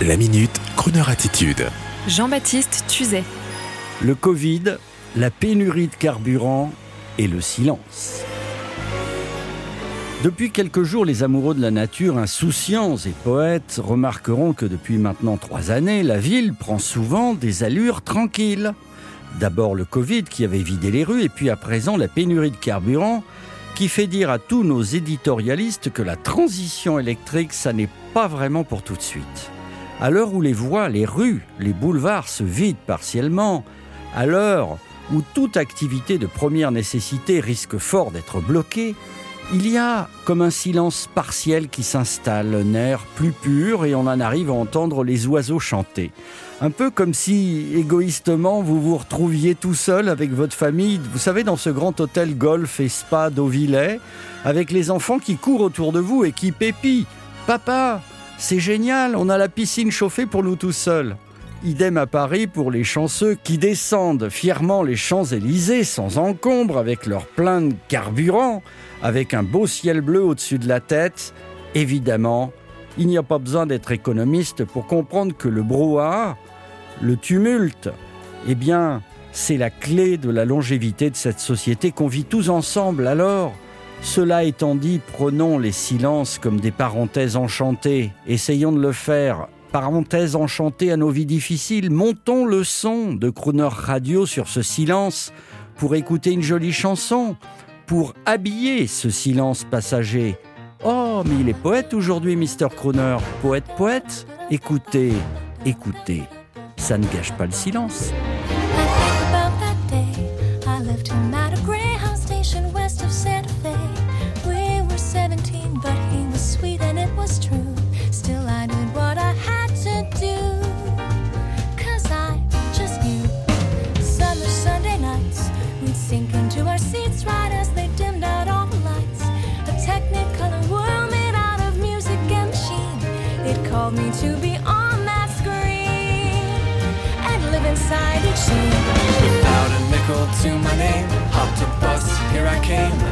La minute, Kroneur attitude. Jean-Baptiste Tuzet. Le Covid, la pénurie de carburant et le silence. Depuis quelques jours, les amoureux de la nature, insouciants et poètes, remarqueront que depuis maintenant trois années, la ville prend souvent des allures tranquilles. D'abord le Covid qui avait vidé les rues, et puis à présent la pénurie de carburant qui fait dire à tous nos éditorialistes que la transition électrique, ça n'est pas vraiment pour tout de suite. À l'heure où les voies, les rues, les boulevards se vident partiellement, à l'heure où toute activité de première nécessité risque fort d'être bloquée, il y a comme un silence partiel qui s'installe, un air plus pur et on en arrive à entendre les oiseaux chanter. Un peu comme si, égoïstement, vous vous retrouviez tout seul avec votre famille, vous savez, dans ce grand hôtel golf et spa d'Auvillais, avec les enfants qui courent autour de vous et qui pépient. Papa, c'est génial, on a la piscine chauffée pour nous tout seuls. Idem à Paris pour les chanceux qui descendent fièrement les Champs-Élysées sans encombre avec leur plein de carburant, avec un beau ciel bleu au-dessus de la tête. Évidemment, il n'y a pas besoin d'être économiste pour comprendre que le brouhaha, le tumulte, eh bien, c'est la clé de la longévité de cette société qu'on vit tous ensemble. Alors, cela étant dit, prenons les silences comme des parenthèses enchantées. Essayons de le faire. Parenthèses enchantées à nos vies difficiles. Montons le son de Crooner Radio sur ce silence pour écouter une jolie chanson, pour habiller ce silence passager. Oh, mais il est poète aujourd'hui, Mr. Crooner. Poète, poète. Écoutez, écoutez. Ça ne gâche pas le silence. Called me to be on that screen and live inside each scene. Without a nickel to my name, hopped a bus, here I came.